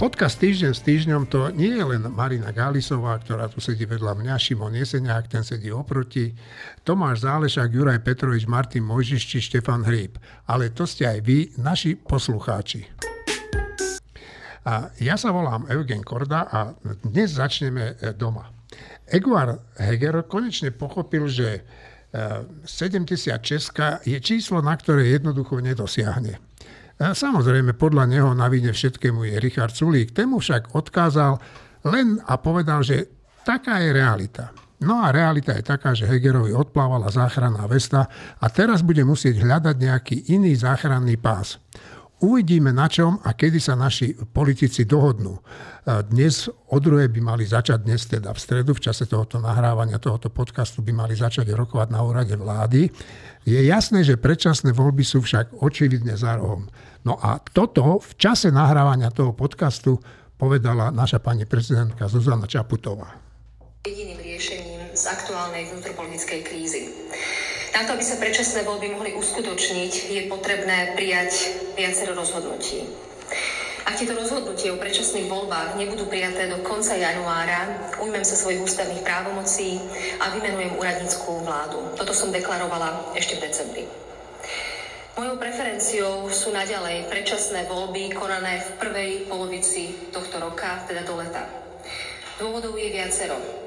Podcast Týždeň s týždňom to nie je len Marina Gálisová, ktorá tu sedí vedľa mňa, Šimon Jeseniak, ten sedí oproti, Tomáš Zálešák, Juraj Petrovič, Martin Mojžiš či Štefan Hríb. Ale to ste aj vy, naši poslucháči. A ja sa volám Eugen Korda a dnes začneme e, doma. Eguar Heger konečne pochopil, že 70 e, je číslo, na ktoré jednoducho nedosiahne. Samozrejme, podľa neho na vine všetkému je Richard Sulík. Tému však odkázal len a povedal, že taká je realita. No a realita je taká, že Hegerovi odplávala záchranná vesta a teraz bude musieť hľadať nejaký iný záchranný pás. Uvidíme na čom a kedy sa naši politici dohodnú. Dnes o druhé by mali začať, dnes teda v stredu, v čase tohoto nahrávania, tohoto podcastu by mali začať rokovať na úrade vlády. Je jasné, že predčasné voľby sú však očividne za rohom. No a toto v čase nahrávania toho podcastu povedala naša pani prezidentka Zuzana Čaputová. Jediným riešením z aktuálnej vnútropolitickej krízy. Na to, aby sa predčasné voľby mohli uskutočniť, je potrebné prijať viacero rozhodnutí. Ak tieto rozhodnutie o predčasných voľbách nebudú prijaté do konca januára, ujmem sa svojich ústavných právomocí a vymenujem úradníckú vládu. Toto som deklarovala ešte v decembri. Mojou preferenciou sú naďalej predčasné voľby konané v prvej polovici tohto roka, teda do leta. Dôvodov je viacero.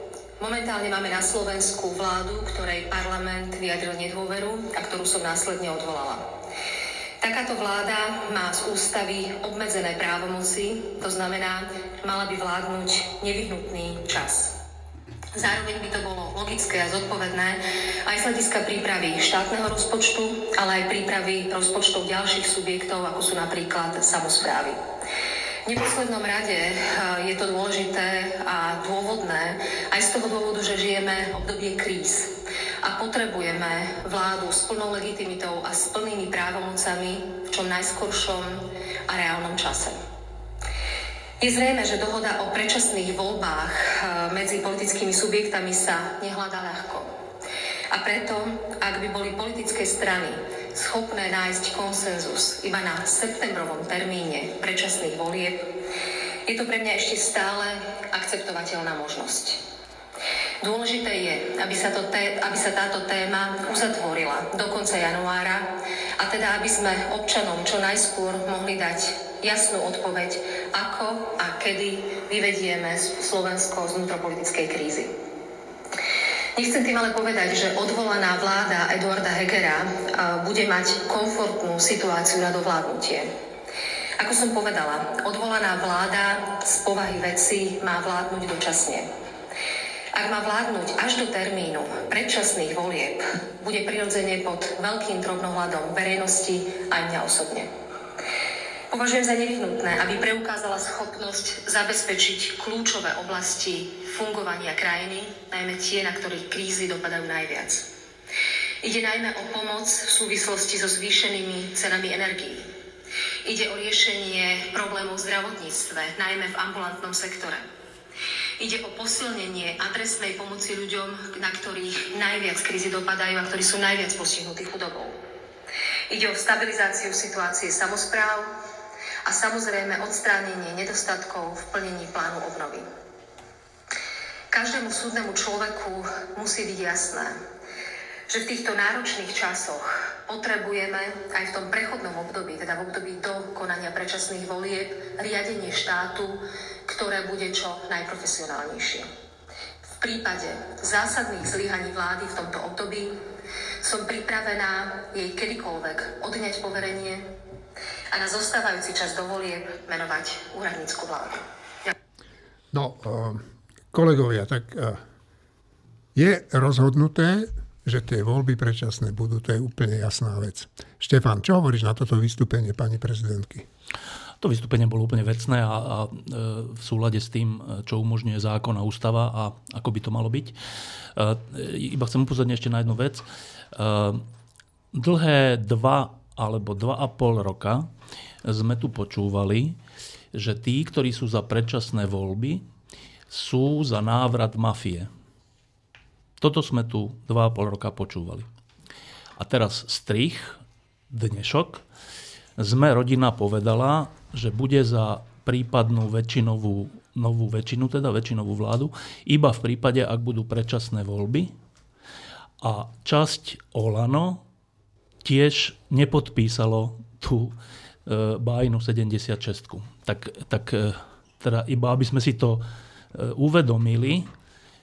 Momentálne máme na Slovensku vládu, ktorej parlament vyjadril nedôveru a ktorú som následne odvolala. Takáto vláda má z ústavy obmedzené právomoci, to znamená, mala by vládnuť nevyhnutný čas. Zároveň by to bolo logické a zodpovedné aj z hľadiska prípravy štátneho rozpočtu, ale aj prípravy rozpočtov ďalších subjektov, ako sú napríklad samozprávy. V neposlednom rade eh, je to dôležité a dôvodné aj z toho dôvodu, že žijeme v obdobie kríz a potrebujeme vládu s plnou legitimitou a s plnými právomocami v čom najskoršom a reálnom čase. Je zrejme, že dohoda o predčasných voľbách eh, medzi politickými subjektami sa nehľadá ľahko. A preto, ak by boli politické strany schopné nájsť konsenzus iba na septembrovom termíne predčasných volieb, je to pre mňa ešte stále akceptovateľná možnosť. Dôležité je, aby sa, to té, aby sa táto téma uzatvorila do konca januára a teda aby sme občanom čo najskôr mohli dať jasnú odpoveď, ako a kedy vyvedieme Slovensko z vnútropolitickej krízy. Nechcem tým ale povedať, že odvolaná vláda Eduarda Hegera bude mať komfortnú situáciu na dovládnutie. Ako som povedala, odvolaná vláda z povahy veci má vládnuť dočasne. Ak má vládnuť až do termínu predčasných volieb, bude prirodzene pod veľkým drobnohľadom verejnosti aj mňa osobne. Považujem za nevyhnutné, aby preukázala schopnosť zabezpečiť kľúčové oblasti fungovania krajiny, najmä tie, na ktorých krízy dopadajú najviac. Ide najmä o pomoc v súvislosti so zvýšenými cenami energií. Ide o riešenie problémov v zdravotníctve, najmä v ambulantnom sektore. Ide o posilnenie adresnej pomoci ľuďom, na ktorých najviac krízy dopadajú a ktorí sú najviac postihnutí chudobou. Ide o stabilizáciu situácie samozpráv, a samozrejme odstránenie nedostatkov v plnení plánu obnovy. Každému súdnemu človeku musí byť jasné, že v týchto náročných časoch potrebujeme aj v tom prechodnom období, teda v období do konania predčasných volieb, riadenie štátu, ktoré bude čo najprofesionálnejšie. V prípade zásadných zlyhaní vlády v tomto období som pripravená jej kedykoľvek odňať poverenie a na zostávajúci čas dovolie menovať úradnícku vládu. No, eh, kolegovia, tak eh, je rozhodnuté, že tie voľby predčasné budú, to je úplne jasná vec. Štefan, čo hovoríš na toto vystúpenie pani prezidentky? To vystúpenie bolo úplne vecné a, a e, v súlade s tým, čo umožňuje zákon a ústava a ako by to malo byť. Iba chcem upozorniť ešte na jednu vec. Dlhé dva alebo dva a pol roka sme tu počúvali, že tí, ktorí sú za predčasné voľby, sú za návrat mafie. Toto sme tu dva a pol roka počúvali. A teraz strich, dnešok, sme rodina povedala, že bude za prípadnú väčšinovú, novú väčšinu, teda väčšinovú vládu, iba v prípade, ak budú predčasné voľby. A časť Olano tiež nepodpísalo tú e, bájnu 76. Tak, tak e, teda iba aby sme si to e, uvedomili,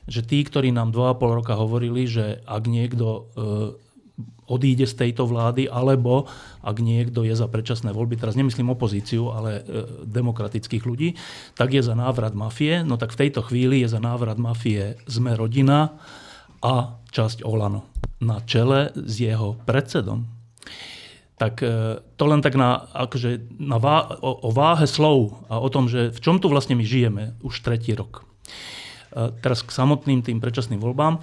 že tí, ktorí nám 2,5 roka hovorili, že ak niekto e, odíde z tejto vlády, alebo ak niekto je za predčasné voľby, teraz nemyslím opozíciu, ale e, demokratických ľudí, tak je za návrat mafie. No tak v tejto chvíli je za návrat mafie Sme rodina a časť Olano na čele s jeho predsedom. Tak e, to len tak na, akože na vá, o, o váhe slov a o tom, že v čom tu vlastne my žijeme už tretí rok. E, teraz k samotným tým predčasným voľbám e,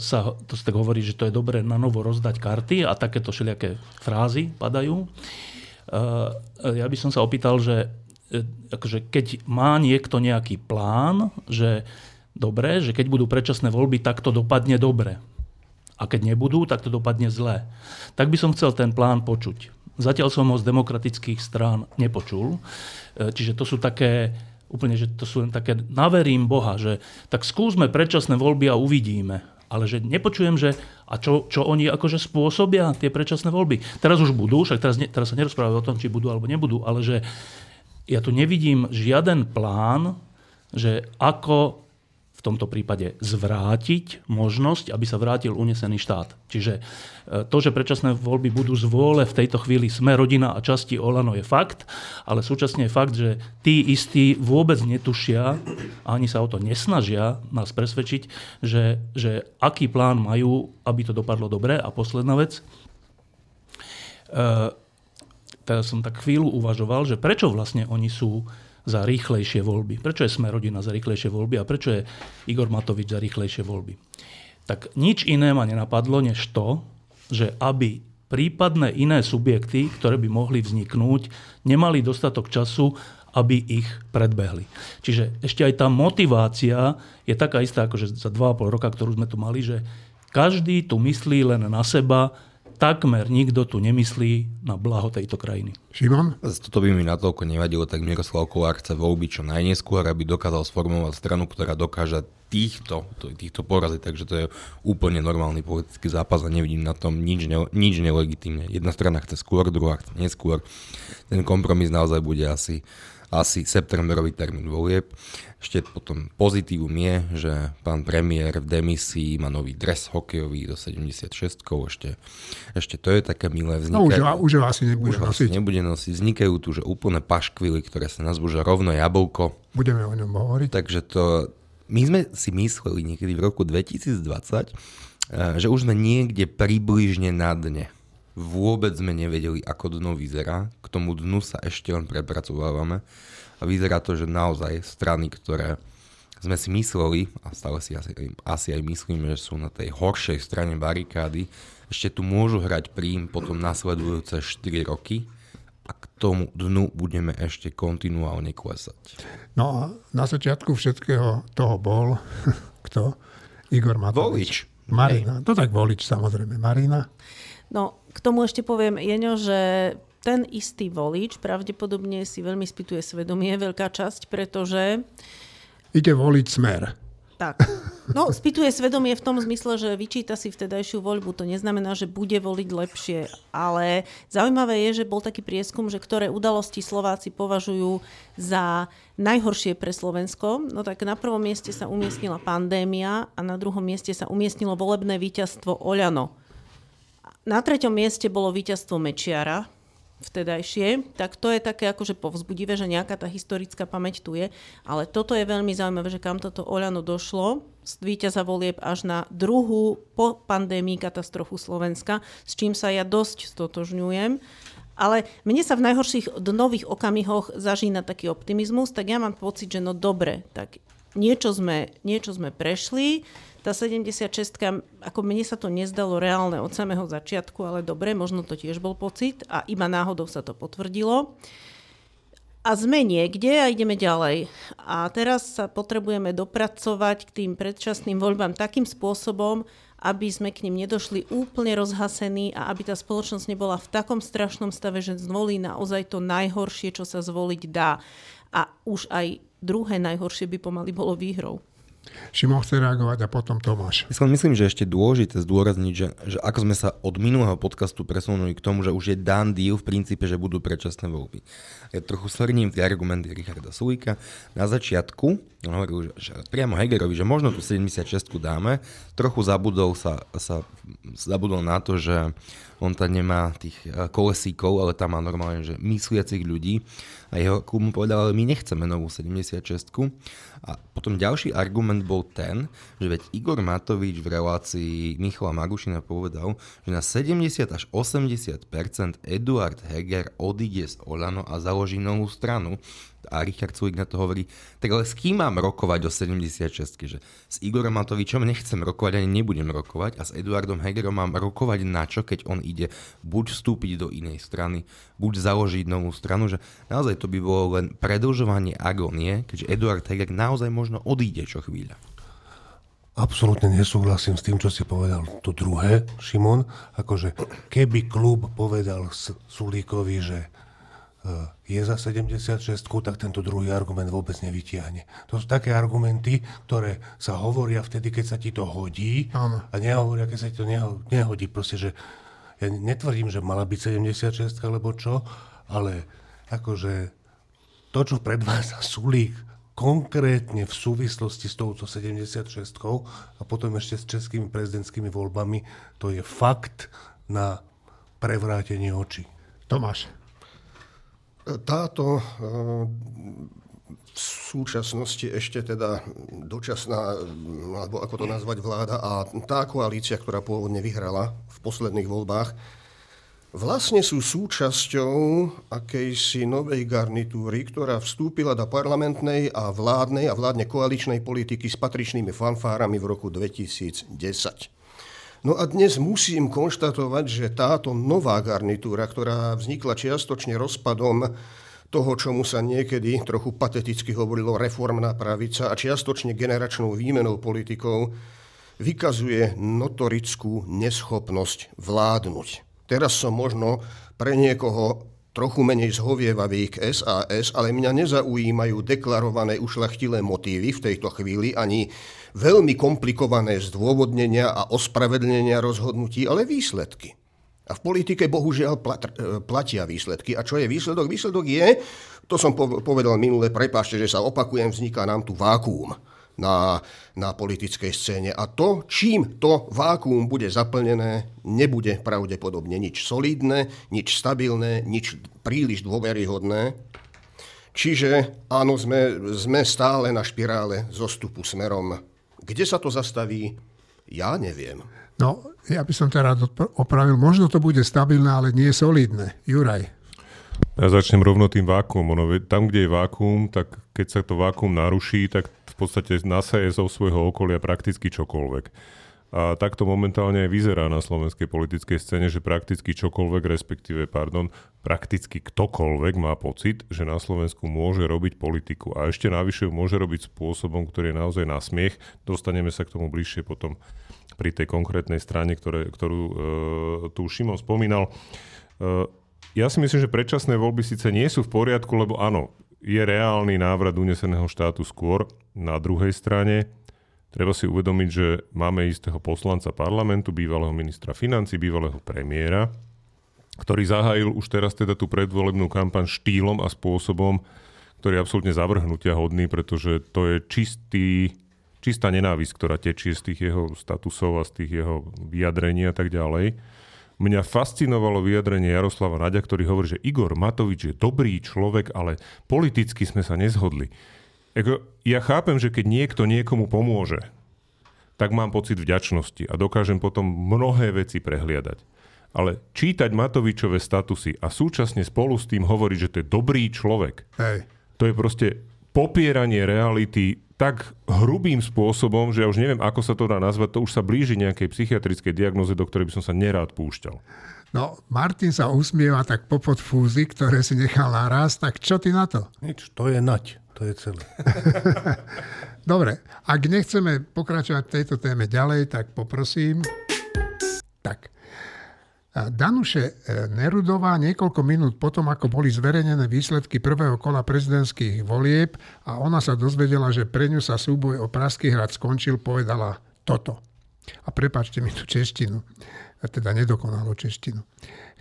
sa, to sa tak hovorí, že to je dobré na novo rozdať karty a takéto všelijaké frázy padajú. Ja by som sa opýtal, že akože keď má niekto nejaký plán, že dobre, že keď budú predčasné voľby, tak to dopadne dobre. A keď nebudú, tak to dopadne zle. Tak by som chcel ten plán počuť. Zatiaľ som ho z demokratických strán nepočul. Čiže to sú také úplne, že to sú len také, naverím Boha, že tak skúsme predčasné voľby a uvidíme. Ale že nepočujem, že a čo, čo oni akože spôsobia, tie predčasné voľby. Teraz už budú, však teraz, ne, teraz sa nerozprávajú o tom, či budú alebo nebudú, ale že ja tu nevidím žiaden plán, že ako tomto prípade zvrátiť možnosť, aby sa vrátil unesený štát. Čiže e, to, že predčasné voľby budú z vôle v tejto chvíli sme rodina a časti Olano je fakt, ale súčasne je fakt, že tí istí vôbec netušia a ani sa o to nesnažia nás presvedčiť, že, že aký plán majú, aby to dopadlo dobre. A posledná vec, e, teraz som tak chvíľu uvažoval, že prečo vlastne oni sú za rýchlejšie voľby. Prečo je Sme rodina za rýchlejšie voľby a prečo je Igor Matovič za rýchlejšie voľby? Tak nič iné ma nenapadlo, než to, že aby prípadné iné subjekty, ktoré by mohli vzniknúť, nemali dostatok času, aby ich predbehli. Čiže ešte aj tá motivácia je taká istá, ako že za 2,5 roka, ktorú sme tu mali, že každý tu myslí len na seba, takmer nikto tu nemyslí na blaho tejto krajiny. Šimon? Toto by mi natoľko nevadilo, tak Miroslav Kolár chce voľby čo najneskôr, aby dokázal sformovať stranu, ktorá dokáže týchto, týchto poraziť. Takže to je úplne normálny politický zápas a nevidím na tom nič, ne, nič nelegitímne. Jedna strana chce skôr, druhá chce neskôr. Ten kompromis naozaj bude asi asi septemberový termín volieb. Ešte potom pozitívum je, že pán premiér v demisii má nový dres hokejový do 76 ešte, ešte to je také milé. Vznikajú, no už, už asi nebude už nosiť. nebude nosiť. Vznikajú tu že úplne paškvily, ktoré sa nazvú že rovno jablko. Budeme o ňom hovoriť. Takže to, my sme si mysleli niekedy v roku 2020, eh, že už sme niekde približne na dne Vôbec sme nevedeli, ako dno vyzerá. K tomu dnu sa ešte len prepracovávame. A vyzerá to, že naozaj strany, ktoré sme si mysleli, a stále si asi, asi aj myslíme, že sú na tej horšej strane barikády, ešte tu môžu hrať príjm potom nasledujúce 4 roky a k tomu dnu budeme ešte kontinuálne klesať. No a na začiatku všetkého toho bol kto? Igor Matovič. Volič. Marina. To tak volič samozrejme. Marina. No, tomu ešte poviem, Jeňo, že ten istý volič pravdepodobne si veľmi spýtuje svedomie, veľká časť, pretože... Ide voliť smer. Tak. No, spýtuje svedomie v tom zmysle, že vyčíta si vtedajšiu voľbu. To neznamená, že bude voliť lepšie. Ale zaujímavé je, že bol taký prieskum, že ktoré udalosti Slováci považujú za najhoršie pre Slovensko. No tak na prvom mieste sa umiestnila pandémia a na druhom mieste sa umiestnilo volebné víťazstvo Oľano na treťom mieste bolo víťazstvo Mečiara, vtedajšie, tak to je také akože povzbudivé, že nejaká tá historická pamäť tu je, ale toto je veľmi zaujímavé, že kam toto Oľano došlo. Z víťaza volieb až na druhú po pandémii katastrofu Slovenska, s čím sa ja dosť stotožňujem. Ale mne sa v najhorších dnových okamihoch zažína taký optimizmus, tak ja mám pocit, že no dobre, tak niečo sme, niečo sme prešli, tá 76 ako mne sa to nezdalo reálne od samého začiatku, ale dobre, možno to tiež bol pocit a iba náhodou sa to potvrdilo. A sme niekde a ideme ďalej. A teraz sa potrebujeme dopracovať k tým predčasným voľbám takým spôsobom, aby sme k ním nedošli úplne rozhasení a aby tá spoločnosť nebola v takom strašnom stave, že zvolí naozaj to najhoršie, čo sa zvoliť dá. a už aj druhé najhoršie by pomaly bolo výhrou. Šimon chce reagovať a potom Tomáš. Ja myslím, že ešte dôležité zdôrazniť, že, že ako sme sa od minulého podcastu presunuli k tomu, že už je done deal v princípe, že budú predčasné voľby. Ja trochu svrním tie argumenty Richarda Sulíka. Na začiatku hovoril, že, priamo Hegerovi, že možno tú 76 dáme, trochu zabudol sa, sa zabudol na to, že on tam nemá tých eh, kolesíkov, ale tam má normálne, že mysliacich ľudí. A jeho klub mu povedal, ale my nechceme novú 76 a potom ďalší argument bol ten, že veď Igor Matovič v relácii Michala Magušina povedal, že na 70 až 80% Eduard Heger odíde z Olano a založí novú stranu a Richard Sulik na to hovorí, tak ale s kým mám rokovať o 76 že s Igorom Matovičom nechcem rokovať, ani nebudem rokovať a s Eduardom Hegerom mám rokovať na čo, keď on ide buď vstúpiť do inej strany, buď založiť novú stranu, že naozaj to by bolo len predlžovanie agonie, keďže Eduard Heger naozaj možno odíde čo chvíľa. Absolútne nesúhlasím s tým, čo si povedal to druhé, Šimon. Akože keby klub povedal Sulíkovi, že je za 76, tak tento druhý argument vôbec nevytiahne. To sú také argumenty, ktoré sa hovoria vtedy, keď sa ti to hodí Áno. a nehovoria, keď sa ti to nehodí. Proste, že ja netvrdím, že mala byť 76 alebo čo, ale akože to, čo predvádza Sulík konkrétne v súvislosti s touto 76 a potom ešte s českými prezidentskými voľbami, to je fakt na prevrátenie očí. Tomáš. Táto eh, v súčasnosti ešte teda dočasná, alebo ako to nazvať, vláda a tá koalícia, ktorá pôvodne vyhrala v posledných voľbách, vlastne sú súčasťou akejsi novej garnitúry, ktorá vstúpila do parlamentnej a vládnej a vládne koaličnej politiky s patričnými fanfárami v roku 2010. No a dnes musím konštatovať, že táto nová garnitúra, ktorá vznikla čiastočne rozpadom toho, čomu sa niekedy trochu pateticky hovorilo reformná pravica a čiastočne generačnou výmenou politikov, vykazuje notorickú neschopnosť vládnuť. Teraz som možno pre niekoho trochu menej zhovievavý k SAS, ale mňa nezaujímajú deklarované ušlachtilé motívy v tejto chvíli, ani veľmi komplikované zdôvodnenia a ospravedlnenia rozhodnutí, ale výsledky. A v politike bohužiaľ platia výsledky. A čo je výsledok? Výsledok je, to som povedal minule, prepášte, že sa opakujem, vzniká nám tu vákuum na, na politickej scéne. A to, čím to vákuum bude zaplnené, nebude pravdepodobne nič solidné, nič stabilné, nič príliš dôveryhodné. Čiže áno, sme, sme stále na špirále zostupu smerom kde sa to zastaví, ja neviem. No, ja by som teraz opravil. Možno to bude stabilné, ale nie solidné. Juraj. Ja začnem rovno tým vákuum. Ono, tam, kde je vákuum, tak keď sa to vákuum naruší, tak v podstate nasaje zo svojho okolia prakticky čokoľvek. A takto momentálne aj vyzerá na slovenskej politickej scéne, že prakticky čokoľvek, respektíve, pardon, prakticky ktokoľvek má pocit, že na Slovensku môže robiť politiku. A ešte navyše môže robiť spôsobom, ktorý je naozaj na smiech. Dostaneme sa k tomu bližšie potom pri tej konkrétnej strane, ktoré, ktorú e, tu Šimon spomínal. E, ja si myslím, že predčasné voľby síce nie sú v poriadku, lebo áno, je reálny návrat uneseného štátu skôr. Na druhej strane Treba si uvedomiť, že máme istého poslanca parlamentu, bývalého ministra financí, bývalého premiéra, ktorý zahájil už teraz teda tú predvolebnú kampaň štýlom a spôsobom, ktorý je absolútne zavrhnutia hodný, pretože to je čistý, čistá nenávisť, ktorá tečie z tých jeho statusov a z tých jeho vyjadrení a tak ďalej. Mňa fascinovalo vyjadrenie Jaroslava Naďa, ktorý hovorí, že Igor Matovič je dobrý človek, ale politicky sme sa nezhodli. Eko, ja chápem, že keď niekto niekomu pomôže, tak mám pocit vďačnosti a dokážem potom mnohé veci prehliadať. Ale čítať Matovičové statusy a súčasne spolu s tým hovoriť, že to je dobrý človek, Hej. to je proste popieranie reality tak hrubým spôsobom, že ja už neviem, ako sa to dá nazvať, to už sa blíži nejakej psychiatrickej diagnoze, do ktorej by som sa nerád púšťal. No, Martin sa usmieva tak popod fúzy, ktoré si nechal naraz, tak čo ty na to? Nič, to je nať. To je celé. Dobre, ak nechceme pokračovať v tejto téme ďalej, tak poprosím. Tak. Danuše e, Nerudová niekoľko minút potom, ako boli zverejnené výsledky prvého kola prezidentských volieb a ona sa dozvedela, že pre ňu sa súboj o Praský hrad skončil, povedala toto. A prepačte mi tú češtinu, teda nedokonalú češtinu.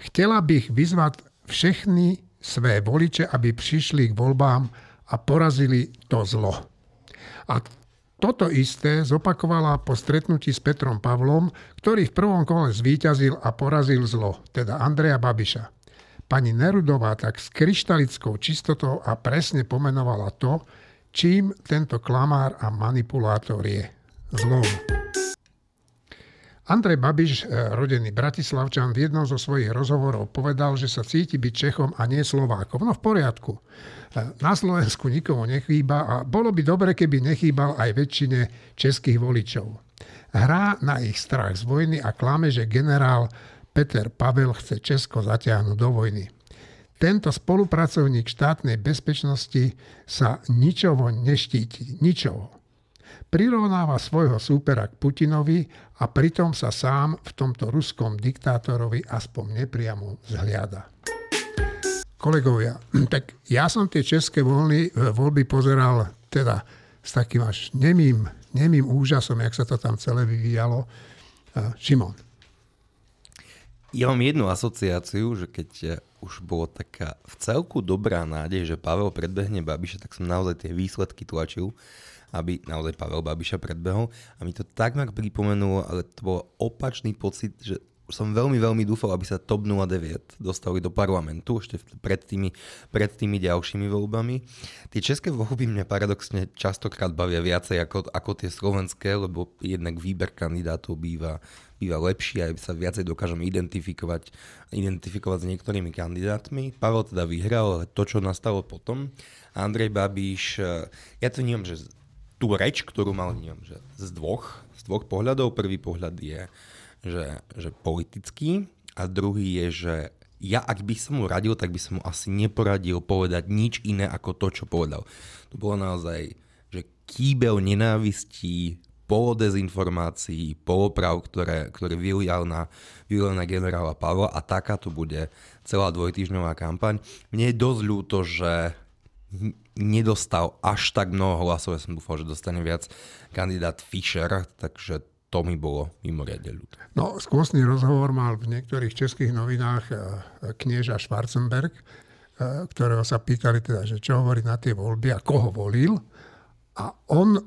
Chtela bych vyzvať všechny své voliče, aby prišli k voľbám a porazili to zlo. A toto isté zopakovala po stretnutí s Petrom Pavlom, ktorý v prvom kole zvíťazil a porazil zlo, teda Andreja Babiša. Pani Nerudová tak s kryštalickou čistotou a presne pomenovala to, čím tento klamár a manipulátor je. Zlom. Andrej Babiš, eh, rodený Bratislavčan, v jednom zo svojich rozhovorov povedal, že sa cíti byť Čechom a nie Slovákom. No v poriadku. Eh, na Slovensku nikomu nechýba a bolo by dobre, keby nechýbal aj väčšine českých voličov. Hrá na ich strach z vojny a klame, že generál Peter Pavel chce Česko zatiahnuť do vojny. Tento spolupracovník štátnej bezpečnosti sa ničovo neštíti. Ničovo prirovnáva svojho súpera k Putinovi a pritom sa sám v tomto ruskom diktátorovi aspoň nepriamo zhliada. Kolegovia, tak ja som tie české voľny, voľby pozeral teda s takým až nemým, nemým úžasom, jak sa to tam celé vyvíjalo. Šimon. Ja mám jednu asociáciu, že keď eh, už bolo taká v celku dobrá nádej, že Pavel predbehne Babiša, tak som naozaj tie výsledky tlačil aby naozaj Pavel Babiša predbehol. A mi to takmer pripomenulo, ale to bol opačný pocit, že som veľmi, veľmi dúfal, aby sa TOP 09 dostali do parlamentu ešte pred tými, pred tými ďalšími voľbami. Tie české voľby mňa paradoxne častokrát bavia viacej ako, ako tie slovenské, lebo jednak výber kandidátov býva, býva lepší a sa viacej dokážem identifikovať, identifikovať s niektorými kandidátmi. Pavel teda vyhral, ale to, čo nastalo potom, Andrej Babiš, ja to neviem, že tú reč, ktorú mal neviem, že z dvoch, z dvoch pohľadov. Prvý pohľad je, že, že politický a druhý je, že ja ak by som mu radil, tak by som mu asi neporadil povedať nič iné ako to, čo povedal. To bolo naozaj, že kýbel nenávistí, polodezinformácií, poloprav, ktoré, ktoré vylial na, vylial na generála Pavla a taká to bude celá dvojtýždňová kampaň. Mne je dosť ľúto, že nedostal až tak mnoho hlasov. Ja som dúfal, že dostane viac kandidát Fischer, takže to mi bolo mimoriadne ľúto. No, skôsný rozhovor mal v niektorých českých novinách eh, knieža Schwarzenberg, eh, ktorého sa pýtali teda, že čo hovorí na tie voľby a koho volil. A on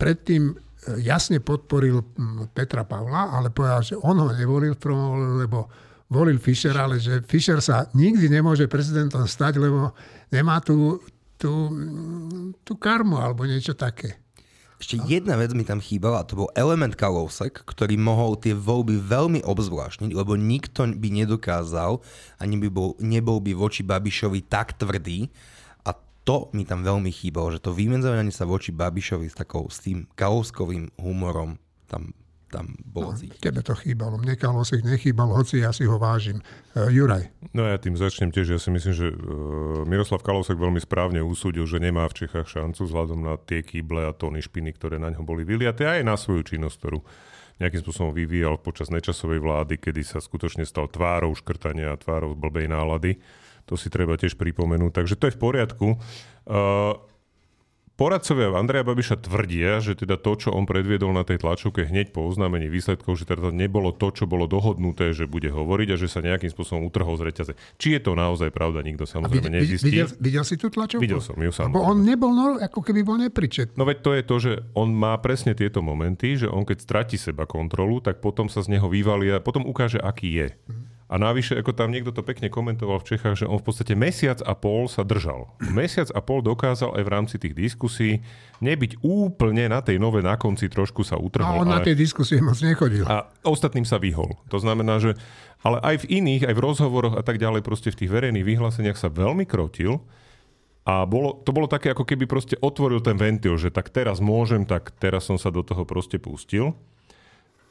predtým eh, jasne podporil Petra Pavla, ale povedal, že on ho nevolil v prvom lebo volil Fischer, ale že Fischer sa nikdy nemôže prezidentom stať, lebo nemá tú, tú, tú karmu alebo niečo také. Ešte jedna vec mi tam chýbala, to bol element Kalousek, ktorý mohol tie voľby veľmi obzvláštniť, lebo nikto by nedokázal, ani by bol, nebol by voči Babišovi tak tvrdý. A to mi tam veľmi chýbalo, že to vymedzovanie sa voči Babišovi s, takou, s tým Kalouskovým humorom tam tam bolo no, Tebe to chýbalo. Mne Kalosek nechýbal, hoci ja si ho vážim. Uh, Juraj. No ja tým začnem tiež. Ja si myslím, že uh, Miroslav Kalosek veľmi správne usúdil, že nemá v Čechách šancu vzhľadom na tie kýble a tóny špiny, ktoré na ňo boli vyliaté aj na svoju činnosť, ktorú nejakým spôsobom vyvíjal počas nečasovej vlády, kedy sa skutočne stal tvárou škrtania a tvárou blbej nálady. To si treba tiež pripomenúť. Takže to je v poriadku. Uh, Poradcovia Andreja Babiša tvrdia, že teda to, čo on predviedol na tej tlačovke hneď po oznámení výsledkov, že teda to nebolo to, čo bolo dohodnuté, že bude hovoriť a že sa nejakým spôsobom utrhol z reťaze. Či je to naozaj pravda, nikto samozrejme videl, nezistí. Videl, videl si tú tlačovku? Videl som ju samozrejme. On nebol, no, ako keby bol nepričetný. No veď to je to, že on má presne tieto momenty, že on keď stratí seba kontrolu, tak potom sa z neho vyvalia, potom ukáže, aký je. Mhm. A navyše, ako tam niekto to pekne komentoval v Čechách, že on v podstate mesiac a pol sa držal. Mesiac a pol dokázal aj v rámci tých diskusí nebyť úplne na tej nové na konci trošku sa utrhol. A on ale... na tej diskusie moc nechodil. A ostatným sa vyhol. To znamená, že ale aj v iných, aj v rozhovoroch a tak ďalej, proste v tých verejných vyhláseniach sa veľmi krotil. A bolo, to bolo také, ako keby proste otvoril ten ventil, že tak teraz môžem, tak teraz som sa do toho proste pustil.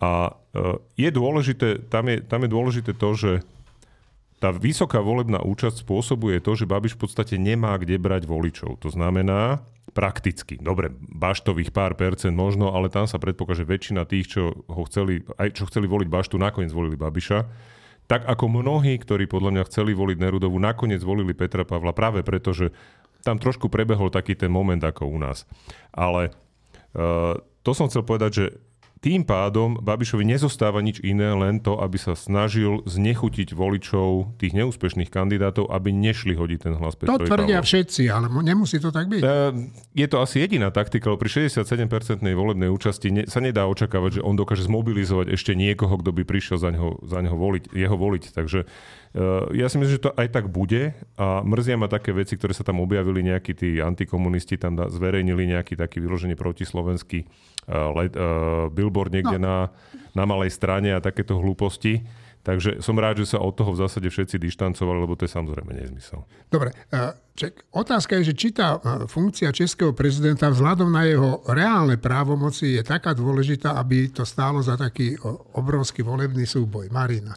A e, je dôležité, tam je, tam je dôležité to, že tá vysoká volebná účasť spôsobuje to, že Babiš v podstate nemá kde brať voličov. To znamená, prakticky, dobre, baštových pár percent možno, ale tam sa predpokladá, že väčšina tých, čo ho chceli, aj čo chceli voliť baštu, nakoniec volili Babiša. tak ako mnohí, ktorí podľa mňa chceli voliť Nerudovu, nakoniec volili Petra Pavla práve preto, že tam trošku prebehol taký ten moment ako u nás. Ale uh, to som chcel povedať, že tým pádom Babišovi nezostáva nič iné, len to, aby sa snažil znechutiť voličov tých neúspešných kandidátov, aby nešli hodiť ten hlas Petrovi To tvrdia Pavlov. všetci, ale nemusí to tak byť. Je to asi jediná taktika, lebo pri 67% volebnej účasti ne, sa nedá očakávať, že on dokáže zmobilizovať ešte niekoho, kto by prišiel za neho, za neho voliť, jeho voliť. Takže ja si myslím, že to aj tak bude a mrzia ma také veci, ktoré sa tam objavili, nejakí tí antikomunisti tam zverejnili nejaký taký vyloženie protislovenský uh, let, uh, billboard niekde no. na, na malej strane a takéto hlúposti. Takže som rád, že sa od toho v zásade všetci dištancovali, lebo to je samozrejme nezmysel. Dobre, ček, otázka je, že či tá funkcia českého prezidenta vzhľadom na jeho reálne právomoci je taká dôležitá, aby to stálo za taký obrovský volebný súboj. Marina.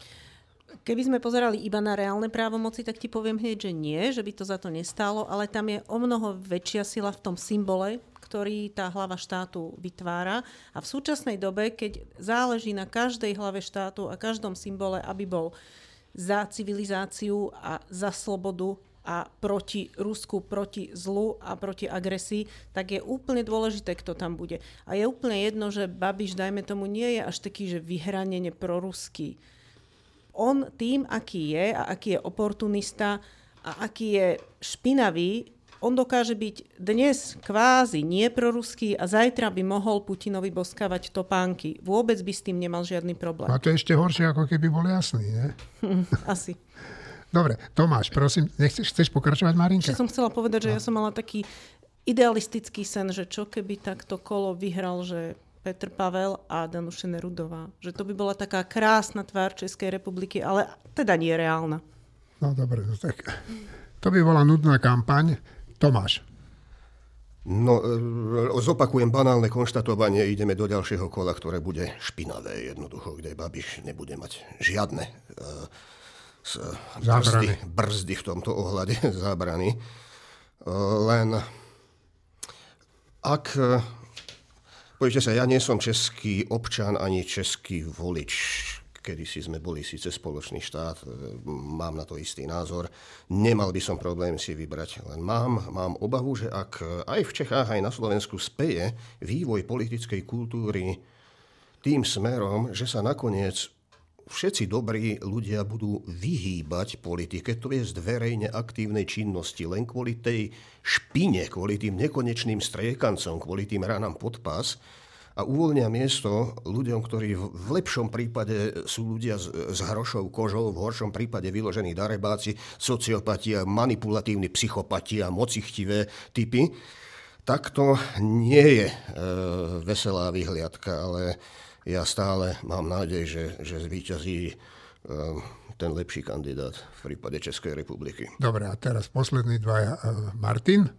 Keby sme pozerali iba na reálne právomoci, tak ti poviem hneď, že nie, že by to za to nestálo, ale tam je o mnoho väčšia sila v tom symbole, ktorý tá hlava štátu vytvára. A v súčasnej dobe, keď záleží na každej hlave štátu a každom symbole, aby bol za civilizáciu a za slobodu a proti Rusku, proti zlu a proti agresii, tak je úplne dôležité, kto tam bude. A je úplne jedno, že Babiš, dajme tomu, nie je až taký, že vyhranene proruský. On tým, aký je a aký je oportunista a aký je špinavý, on dokáže byť dnes kvázi neproruský a zajtra by mohol Putinovi boskávať topánky. Vôbec by s tým nemal žiadny problém. A to je ešte horšie, ako keby bol jasný, nie? Asi. Dobre, Tomáš, prosím, nechceš, chceš pokračovať, Marinka? Ešte som chcela povedať, že no. ja som mala taký idealistický sen, že čo keby takto kolo vyhral, že Petr Pavel a Danuše Nerudová. Že to by bola taká krásna tvár Českej republiky, ale teda nie reálna. No dobre, no tak to by bola nudná kampaň. Tomáš. No, e, zopakujem banálne konštatovanie, ideme do ďalšieho kola, ktoré bude špinavé jednoducho, kde Babiš nebude mať žiadne uh, brzdy, brzdy v tomto ohľade, zábrany. Uh, len ak, poďte sa, ja nie som český občan ani český volič, kedy si sme boli síce spoločný štát, e, mám na to istý názor, nemal by som problém si vybrať. Len mám, mám obavu, že ak aj v Čechách, aj na Slovensku speje vývoj politickej kultúry tým smerom, že sa nakoniec všetci dobrí ľudia budú vyhýbať politike, to je z verejne aktívnej činnosti, len kvôli tej špine, kvôli tým nekonečným striekancom, kvôli tým ranám pod pás, a uvoľnia miesto ľuďom, ktorí v lepšom prípade sú ľudia s, s hrošou kožou, v horšom prípade vyložení darebáci, sociopatia, manipulatívni psychopati a mocichtivé typy, tak to nie je e, veselá vyhliadka, ale ja stále mám nádej, že, že zvíťazí e, ten lepší kandidát v prípade Českej republiky. Dobre, a teraz posledný dva, e, Martin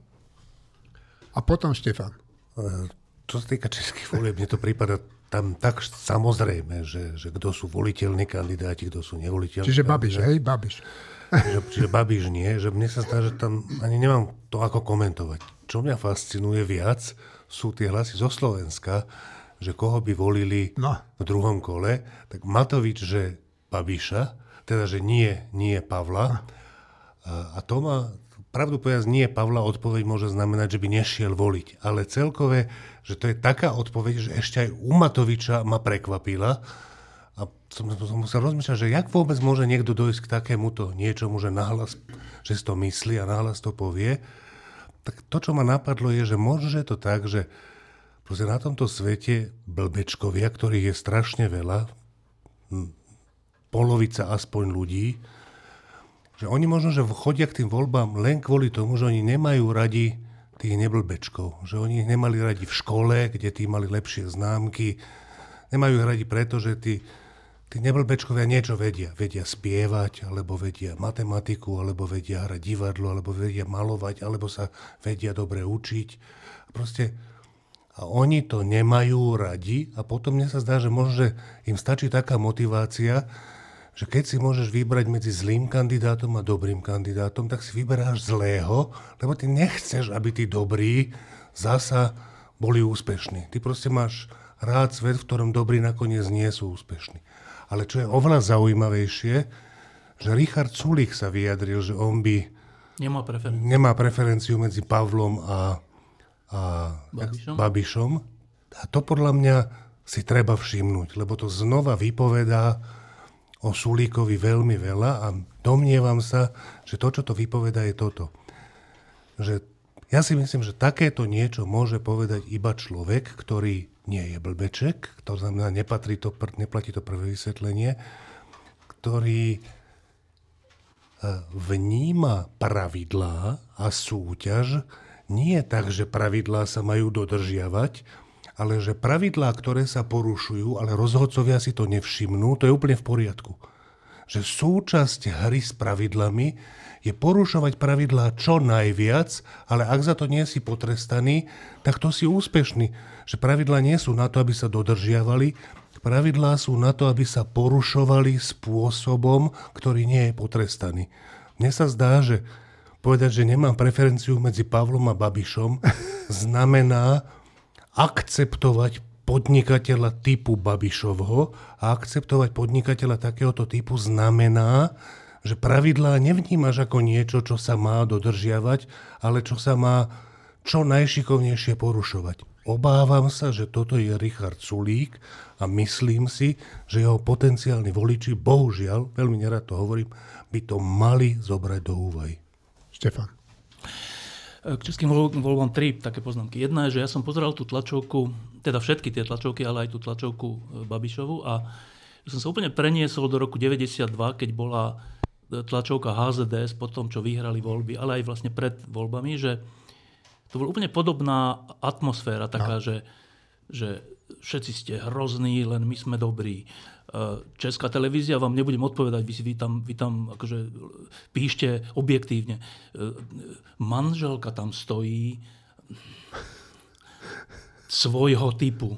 a potom Štefan. E, čo sa týka českých volieb, mne to prípada tam tak samozrejme, že, že kto sú voliteľní kandidáti, kto sú nevoliteľní. Čiže Babiš, hej, Babiš. Čiže, čiže Babiš nie, že mne sa zdá, že tam ani nemám to ako komentovať. Čo mňa fascinuje viac, sú tie hlasy zo Slovenska, že koho by volili no. v druhom kole, tak Matovič, že Babiša, teda, že nie, nie Pavla. A, a to ma, pravdu povedať, nie Pavla odpoveď môže znamenať, že by nešiel voliť. Ale celkové že to je taká odpoveď, že ešte aj u Matoviča ma prekvapila. A som, som musel rozmýšľať, že jak vôbec môže niekto dojsť k takémuto niečomu, že nahlas, že si to myslí a nahlas to povie. Tak to, čo ma napadlo, je, že je to tak, že na tomto svete blbečkovia, ktorých je strašne veľa, polovica aspoň ľudí, že oni možno, že chodia k tým voľbám len kvôli tomu, že oni nemajú radi tých neblbečkov. Že oni ich nemali radi v škole, kde tí mali lepšie známky. Nemajú ich radi preto, že tí, tí neblbečkovia niečo vedia. Vedia spievať, alebo vedia matematiku, alebo vedia hrať divadlo, alebo vedia malovať, alebo sa vedia dobre učiť. Proste a oni to nemajú radi a potom mne sa zdá, že možno, že im stačí taká motivácia, že keď si môžeš vybrať medzi zlým kandidátom a dobrým kandidátom, tak si vyberáš zlého, lebo ty nechceš, aby tí dobrí zasa boli úspešní. Ty proste máš rád svet, v ktorom dobrí nakoniec nie sú úspešní. Ale čo je oveľa zaujímavejšie, že Richard Sulik sa vyjadril, že on by Nemá preferenciu. nemá preferenciu medzi Pavlom a, a Babišom? Babišom. A to podľa mňa si treba všimnúť, lebo to znova vypovedá o Sulíkovi veľmi veľa a domnievam sa, že to, čo to vypovedá, je toto. Že ja si myslím, že takéto niečo môže povedať iba človek, ktorý nie je blbeček, to znamená, nepatrí to, neplatí to prvé vysvetlenie, ktorý vníma pravidlá a súťaž nie tak, že pravidlá sa majú dodržiavať, ale že pravidlá, ktoré sa porušujú, ale rozhodcovia si to nevšimnú, to je úplne v poriadku. Že súčasť hry s pravidlami je porušovať pravidlá čo najviac, ale ak za to nie si potrestaný, tak to si úspešný. Že pravidlá nie sú na to, aby sa dodržiavali, Pravidlá sú na to, aby sa porušovali spôsobom, ktorý nie je potrestaný. Mne sa zdá, že povedať, že nemám preferenciu medzi Pavlom a Babišom, znamená akceptovať podnikateľa typu Babišovho a akceptovať podnikateľa takéhoto typu znamená, že pravidlá nevnímaš ako niečo, čo sa má dodržiavať, ale čo sa má čo najšikovnejšie porušovať. Obávam sa, že toto je Richard Sulík a myslím si, že jeho potenciálni voliči, bohužiaľ, veľmi nerad to hovorím, by to mali zobrať do úvahy. Štefan. K českým voľ- voľbám tri také poznámky. Jedna je, že ja som pozeral tú tlačovku, teda všetky tie tlačovky, ale aj tú tlačovku e, Babišovu a som sa úplne preniesol do roku 92, keď bola e, tlačovka HZDS po tom, čo vyhrali voľby, ale aj vlastne pred voľbami, že to bola úplne podobná atmosféra, taká, no. že, že všetci ste hrozní, len my sme dobrí. E, Česká televízia vám nebudem odpovedať, vy, vy tam, vy tam akože píšte objektívne. E, Manželka tam stojí svojho typu.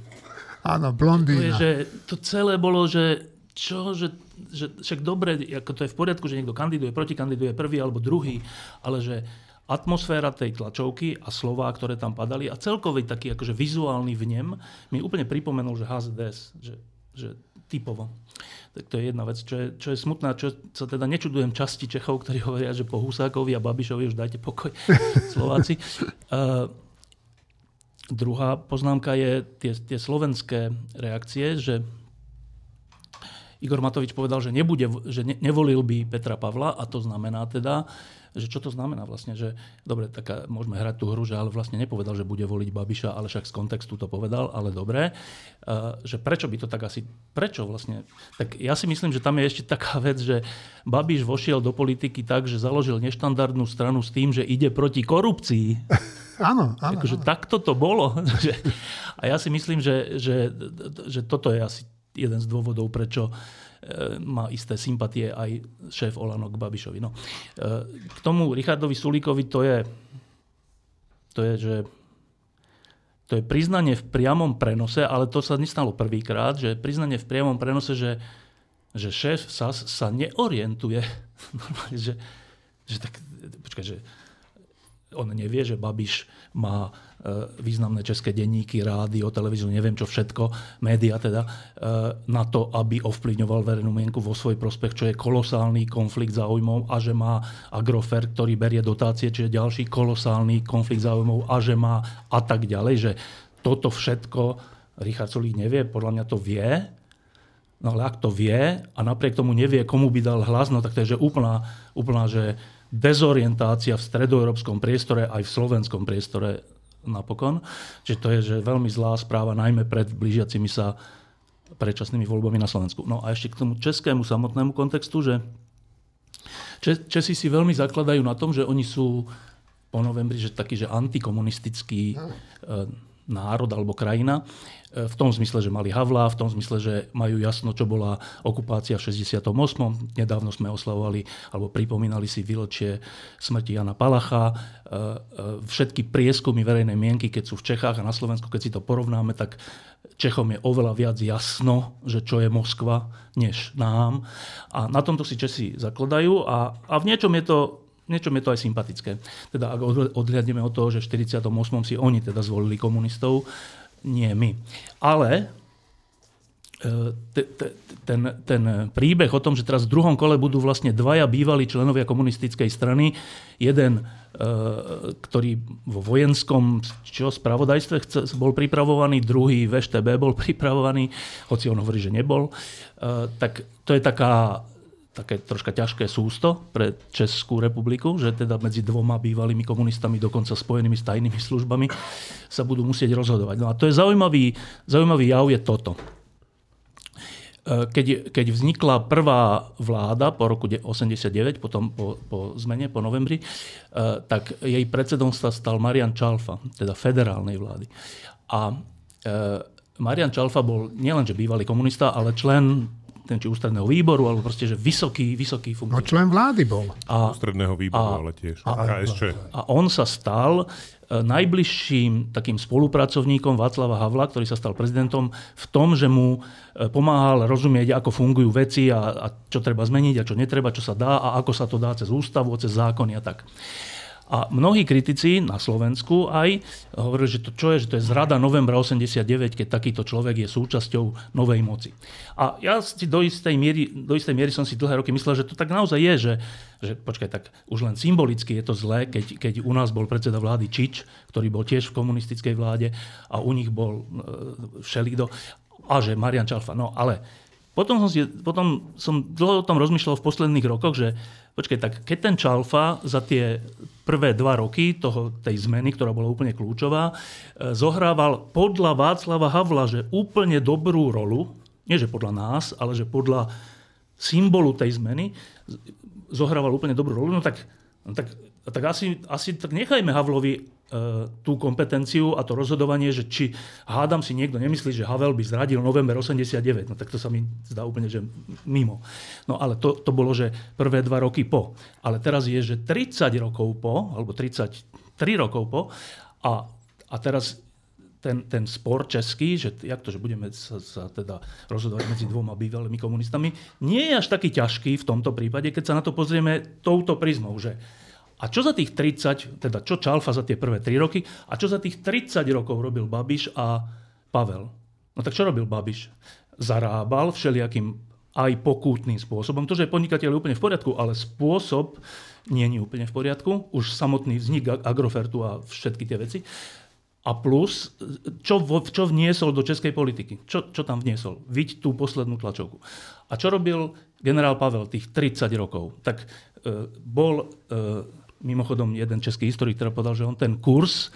Áno, To, je, blondína. že to celé bolo, že čo, že, že však dobre, ako to je v poriadku, že niekto kandiduje, protikandiduje prvý alebo druhý, ale že atmosféra tej tlačovky a slová, ktoré tam padali a celkový taký akože vizuálny vnem mi úplne pripomenul, že HZDS, že, že typovo. Tak to je jedna vec, čo je, čo je smutná, čo sa teda nečudujem časti Čechov, ktorí hovoria, že po Husákovi a Babišovi už dajte pokoj Slováci. Uh, druhá poznámka je tie, tie slovenské reakcie, že Igor Matovič povedal, že, nebude, že ne, nevolil by Petra Pavla a to znamená teda, že čo to znamená vlastne, že dobre, tak môžeme hrať tú hru, že ale vlastne nepovedal, že bude voliť Babiša, ale však z kontextu to povedal, ale dobre, uh, že prečo by to tak asi, prečo vlastne, tak ja si myslím, že tam je ešte taká vec, že Babiš vošiel do politiky tak, že založil neštandardnú stranu s tým, že ide proti korupcii. Áno, áno. Akože takto to bolo. A ja si myslím, že, že, že toto je asi jeden z dôvodov, prečo má isté sympatie aj šéf Olano k Babišovi. No. E, K tomu Richardovi Sulíkovi to je, to je, že to je priznanie v priamom prenose, ale to sa nestalo prvýkrát, že priznanie v priamom prenose, že, že šéf SAS sa neorientuje. Normálne, že, že tak, počkaj, že on nevie, že Babiš má e, významné české denníky, rádio, televíziu, neviem čo všetko, média teda, e, na to, aby ovplyvňoval verejnú mienku vo svoj prospech, čo je kolosálny konflikt záujmov a že má Agrofert, ktorý berie dotácie, čiže ďalší kolosálny konflikt záujmov a že má a tak ďalej, že toto všetko Richard Solík nevie, podľa mňa to vie, No ale ak to vie a napriek tomu nevie, komu by dal hlas, no tak to je že úplná, úplná že dezorientácia v stredoeurópskom priestore aj v slovenskom priestore napokon. Čiže to je že veľmi zlá správa, najmä pred blížiacimi sa predčasnými voľbami na Slovensku. No a ešte k tomu českému samotnému kontextu, že Če- Česi si veľmi zakladajú na tom, že oni sú po novembri že taký, že antikomunistický e, národ alebo krajina. E, v tom zmysle, že mali Havla, v tom zmysle, že majú jasno, čo bola okupácia v 68. Nedávno sme oslavovali alebo pripomínali si výročie smrti Jana Palacha. E, e, Všetky prieskumy verejnej mienky, keď sú v Čechách a na Slovensku, keď si to porovnáme, tak Čechom je oveľa viac jasno, že čo je Moskva, než nám. A na tomto si Česi zakladajú a, a v niečom je to niečom je to aj sympatické. Teda ak odhľ- odhľadneme od toho, že v 48. si oni teda zvolili komunistov, nie my. Ale te- ten, ten príbeh o tom, že teraz v druhom kole budú vlastne dvaja bývalí členovia komunistickej strany, jeden, e, ktorý vo vojenskom čo, spravodajstve bol pripravovaný, druhý v bol pripravovaný, hoci on hovorí, že nebol, e, tak to je taká také troška ťažké sústo pre Českú republiku, že teda medzi dvoma bývalými komunistami, dokonca spojenými s tajnými službami, sa budú musieť rozhodovať. No a to je zaujímavý, zaujímavý jav je toto. E, keď, keď vznikla prvá vláda po roku 89, potom po, po zmene, po novembri, e, tak jej predsedom sa stal Marian Čalfa, teda federálnej vlády. A e, Marian Čalfa bol nielenže bývalý komunista, ale člen ten či ústredného výboru, alebo proste, že vysoký, vysoký funkčný. No člen vlády bol. A, ústredného výboru, a, ale tiež. A, KSČ. A on sa stal najbližším takým spolupracovníkom Václava Havla, ktorý sa stal prezidentom, v tom, že mu e, pomáhal rozumieť, ako fungujú veci a, a čo treba zmeniť a čo netreba, čo sa dá a ako sa to dá cez ústavu, cez zákony a tak. A mnohí kritici na Slovensku aj hovorili, že to čo je, že to je zrada novembra 89, keď takýto človek je súčasťou novej moci. A ja si do istej miery, do istej miery som si dlhé roky myslel, že to tak naozaj je, že, že počkaj, tak už len symbolicky je to zlé, keď, keď u nás bol predseda vlády Čič, ktorý bol tiež v komunistickej vláde a u nich bol e, všelikto a že Marian Čalfa. No ale potom som, si, potom som dlho o tom rozmýšľal v posledných rokoch, že počkaj, tak keď ten Čalfa za tie prvé dva roky toho, tej zmeny, ktorá bola úplne kľúčová, e, zohrával podľa Václava Havla, že úplne dobrú rolu, nie že podľa nás, ale že podľa symbolu tej zmeny, zohrával úplne dobrú rolu, no tak, no tak, tak asi, asi tak nechajme Havlovi E, tú kompetenciu a to rozhodovanie, že či hádam si niekto nemyslí, že Havel by zradil november 89, no tak to sa mi zdá úplne, že mimo. No ale to, to bolo, že prvé dva roky po. Ale teraz je, že 30 rokov po, alebo 33 rokov po a, a teraz ten, ten spor český, že jak to, že budeme sa, sa teda rozhodovať medzi dvoma bývalými komunistami, nie je až taký ťažký v tomto prípade, keď sa na to pozrieme touto prizmou, že a čo za tých 30, teda čo Čalfa za tie prvé 3 roky a čo za tých 30 rokov robil Babiš a Pavel? No tak čo robil Babiš? Zarábal všelijakým aj pokútnym spôsobom. To, že podnikateľ je úplne v poriadku, ale spôsob nie je úplne v poriadku. Už samotný vznik Agrofertu a všetky tie veci. A plus, čo, čo vniesol do českej politiky? Čo, čo tam vniesol? Viď tú poslednú tlačovku. A čo robil generál Pavel tých 30 rokov? Tak e, bol e, Mimochodom, jeden český historik, ktorý povedal, že on ten kurz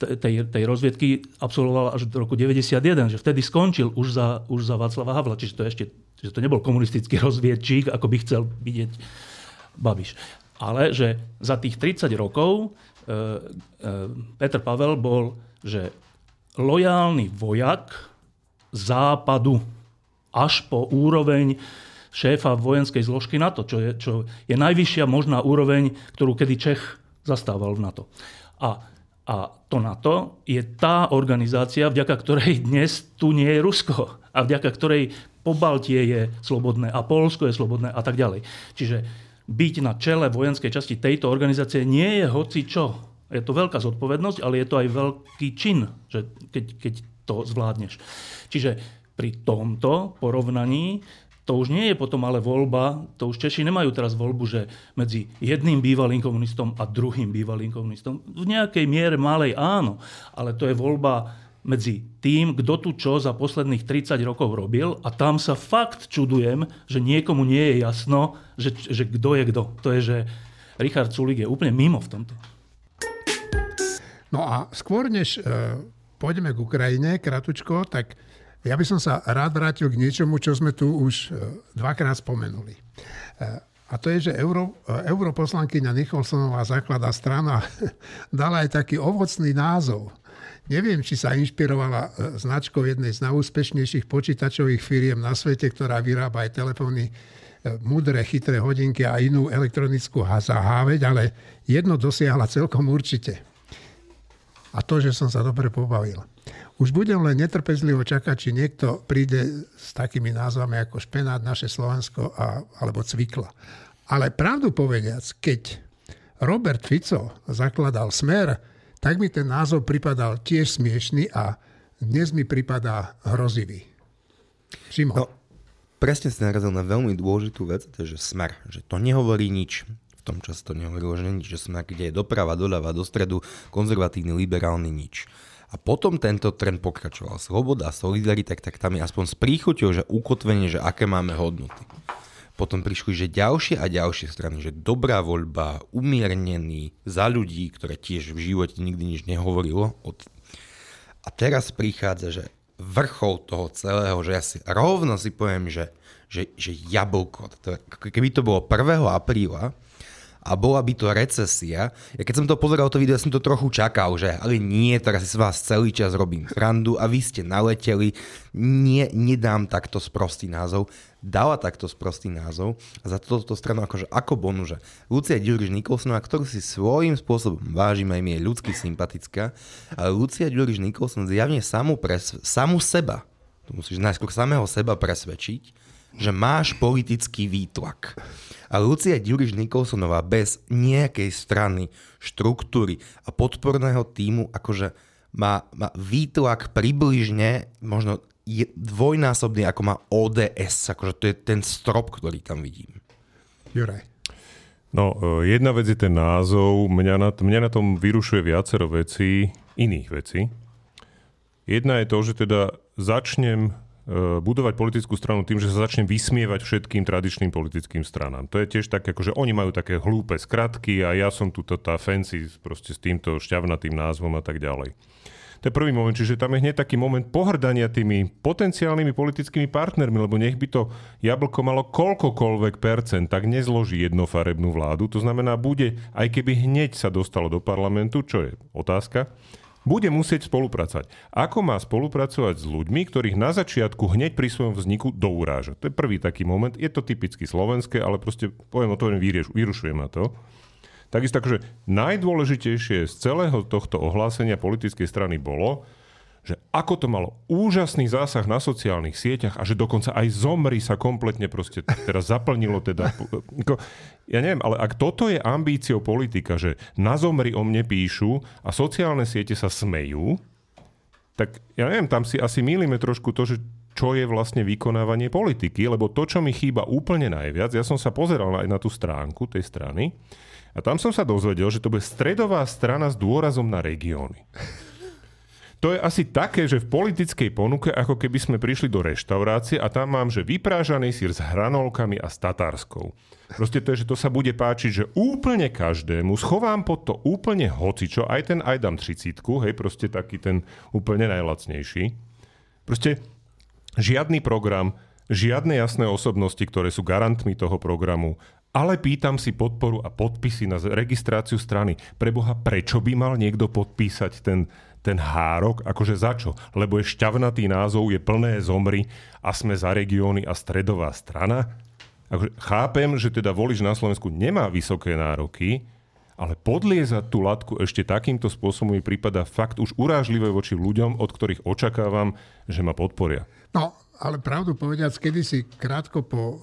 tej, tej rozviedky absolvoval až do roku 91, že vtedy skončil už za, už za Václava Havla, čiže to ešte že to nebol komunistický rozviedčík, ako by chcel vidieť Babiš. Ale že za tých 30 rokov Petr Pavel bol že lojálny vojak západu až po úroveň šéfa vojenskej zložky NATO, čo je, čo je najvyššia možná úroveň, ktorú kedy Čech zastával v NATO. A, a to NATO je tá organizácia, vďaka ktorej dnes tu nie je Rusko a vďaka ktorej Pobaltie je slobodné a Polsko je slobodné a tak ďalej. Čiže byť na čele vojenskej časti tejto organizácie nie je hoci čo. Je to veľká zodpovednosť, ale je to aj veľký čin, že keď, keď to zvládneš. Čiže pri tomto porovnaní to už nie je potom ale voľba, to už Češi nemajú teraz voľbu, že medzi jedným bývalým komunistom a druhým bývalým komunistom. V nejakej miere malej áno, ale to je voľba medzi tým, kto tu čo za posledných 30 rokov robil a tam sa fakt čudujem, že niekomu nie je jasno, že, že kto je kto. To je, že Richard Sulik je úplne mimo v tomto. No a skôr než e, pôjdeme k Ukrajine, kratučko, tak ja by som sa rád vrátil k niečomu, čo sme tu už e, dvakrát spomenuli. E, a to je, že euro, e, europoslankyňa Nicholsonová základá strana dala aj taký ovocný názov. Neviem, či sa inšpirovala značkou jednej z najúspešnejších počítačových firiem na svete, ktorá vyrába aj telefóny, mudré, chytré hodinky a inú elektronickú zaháveď, ale jedno dosiahla celkom určite. A to, že som sa dobre pobavil. Už budem len netrpezlivo čakať, či niekto príde s takými názvami ako Špenát, naše Slovensko a, alebo Cvikla. Ale pravdu povediac, keď Robert Fico zakladal Smer, tak mi ten názov pripadal tiež smiešný a dnes mi pripadá hrozivý. Šimon. No, presne si narazil na veľmi dôležitú vec, to je, že smer, že to nehovorí nič. V tom čase to nehovorilo, že nič, že smer, kde je doprava, doľava, do stredu, konzervatívny, liberálny, nič. A potom tento trend pokračoval. Sloboda, solidarita, tak, tak tam je aspoň s príchuťou, že ukotvenie, že aké máme hodnoty. Potom prišli, že ďalšie a ďalšie strany, že dobrá voľba, umiernený, za ľudí, ktoré tiež v živote nikdy nič nehovorilo. A teraz prichádza, že vrchol toho celého, že ja si rovno si poviem, že, že, že jablko. Keby to bolo 1. apríla, a bola by to recesia. Ja keď som to pozeral to video, ja som to trochu čakal, že ale nie, teraz si s vás celý čas robím srandu a vy ste naleteli. Nie, nedám takto sprostý názov. Dala takto sprostý názov a za toto stranu akože ako bonu, že Lucia Ďuriš Nikolsonová, ktorú si svojím spôsobom vážim, aj mi je ľudsky sympatická, ale Lucia Ďuriš Nikolson zjavne samú, presv- samú seba, tu musíš najskôr samého seba presvedčiť, že máš politický výtlak. A Lucia Ďuriš Nikolsonová bez nejakej strany, štruktúry a podporného týmu akože má, má výtlak približne možno je dvojnásobný, ako má ODS. Akože to je ten strop, ktorý tam vidím. Juraj. No, e, jedna vec je ten názov. Mňa na, mňa na tom vyrušuje viacero vecí, iných vecí. Jedna je to, že teda začnem budovať politickú stranu tým, že sa začne vysmievať všetkým tradičným politickým stranám. To je tiež tak, že oni majú také hlúpe skratky a ja som tu tá fancy proste s týmto šťavnatým názvom a tak ďalej. To je prvý moment, čiže tam je hneď taký moment pohrdania tými potenciálnymi politickými partnermi, lebo nech by to jablko malo koľkokoľvek percent, tak nezloží jednofarebnú vládu. To znamená, bude, aj keby hneď sa dostalo do parlamentu, čo je otázka, bude musieť spolupracovať. Ako má spolupracovať s ľuďmi, ktorých na začiatku hneď pri svojom vzniku douráža? To je prvý taký moment. Je to typicky slovenské, ale proste poviem o to, vyrušuje ma to. Takisto takže najdôležitejšie z celého tohto ohlásenia politickej strany bolo, že ako to malo úžasný zásah na sociálnych sieťach a že dokonca aj zomri sa kompletne proste teraz zaplnilo teda. Ja neviem, ale ak toto je ambíciou politika, že na zomri o mne píšu a sociálne siete sa smejú, tak ja neviem, tam si asi mýlime trošku to, že čo je vlastne vykonávanie politiky, lebo to, čo mi chýba úplne najviac, ja som sa pozeral aj na tú stránku tej strany a tam som sa dozvedel, že to bude stredová strana s dôrazom na regióny to je asi také, že v politickej ponuke, ako keby sme prišli do reštaurácie a tam mám, že vyprážaný sír s hranolkami a s tatárskou. Proste to je, že to sa bude páčiť, že úplne každému, schovám pod to úplne hocičo, aj ten aj dám tricítku, hej, proste taký ten úplne najlacnejší. Proste žiadny program, žiadne jasné osobnosti, ktoré sú garantmi toho programu, ale pýtam si podporu a podpisy na registráciu strany. Preboha, prečo by mal niekto podpísať ten, ten hárok, akože za čo? Lebo je šťavnatý názov, je plné zomry a sme za regióny a stredová strana? Akože chápem, že teda volič na Slovensku nemá vysoké nároky, ale podliezať tú latku ešte takýmto spôsobom mi prípada fakt už urážlivé voči ľuďom, od ktorých očakávam, že ma podporia. No, ale pravdu povediac, kedysi krátko po uh,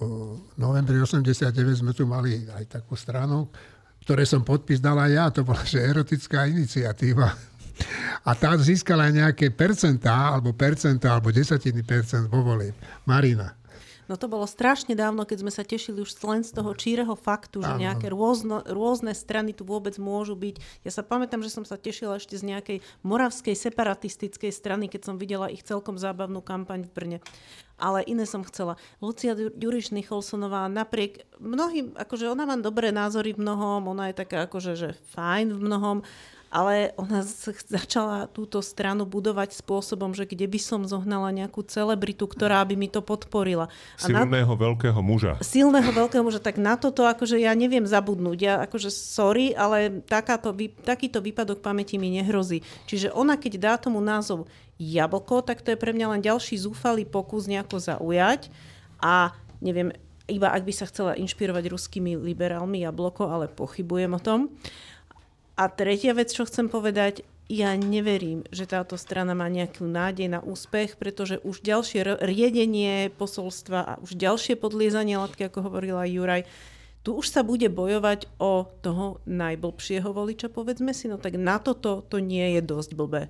novembri 89 sme tu mali aj takú stranu, ktoré som podpis dal aj ja, to bola že erotická iniciatíva a tá získala nejaké percentá, alebo percentá, alebo desatiny percent vo volieb. Marina. No to bolo strašne dávno, keď sme sa tešili už len z toho číreho faktu, že nejaké rôzno, rôzne strany tu vôbec môžu byť. Ja sa pamätám, že som sa tešila ešte z nejakej moravskej separatistickej strany, keď som videla ich celkom zábavnú kampaň v Brne. Ale iné som chcela. Lucia Ďuriš Nicholsonová napriek mnohým, akože ona má dobré názory v mnohom, ona je taká akože že fajn v mnohom, ale ona začala túto stranu budovať spôsobom, že kde by som zohnala nejakú celebritu, ktorá by mi to podporila. A silného na... veľkého muža. Silného veľkého muža, tak na toto akože ja neviem zabudnúť. Ja akože sorry, ale takáto, takýto výpadok pamäti mi nehrozí. Čiže ona keď dá tomu názov jablko, tak to je pre mňa len ďalší zúfalý pokus nejako zaujať a neviem, iba ak by sa chcela inšpirovať ruskými liberálmi jablko, ale pochybujem o tom. A tretia vec, čo chcem povedať, ja neverím, že táto strana má nejakú nádej na úspech, pretože už ďalšie riedenie posolstva a už ďalšie podliezanie latky, ako hovorila Juraj, tu už sa bude bojovať o toho najblbšieho voliča, povedzme si, no tak na toto to nie je dosť blbé.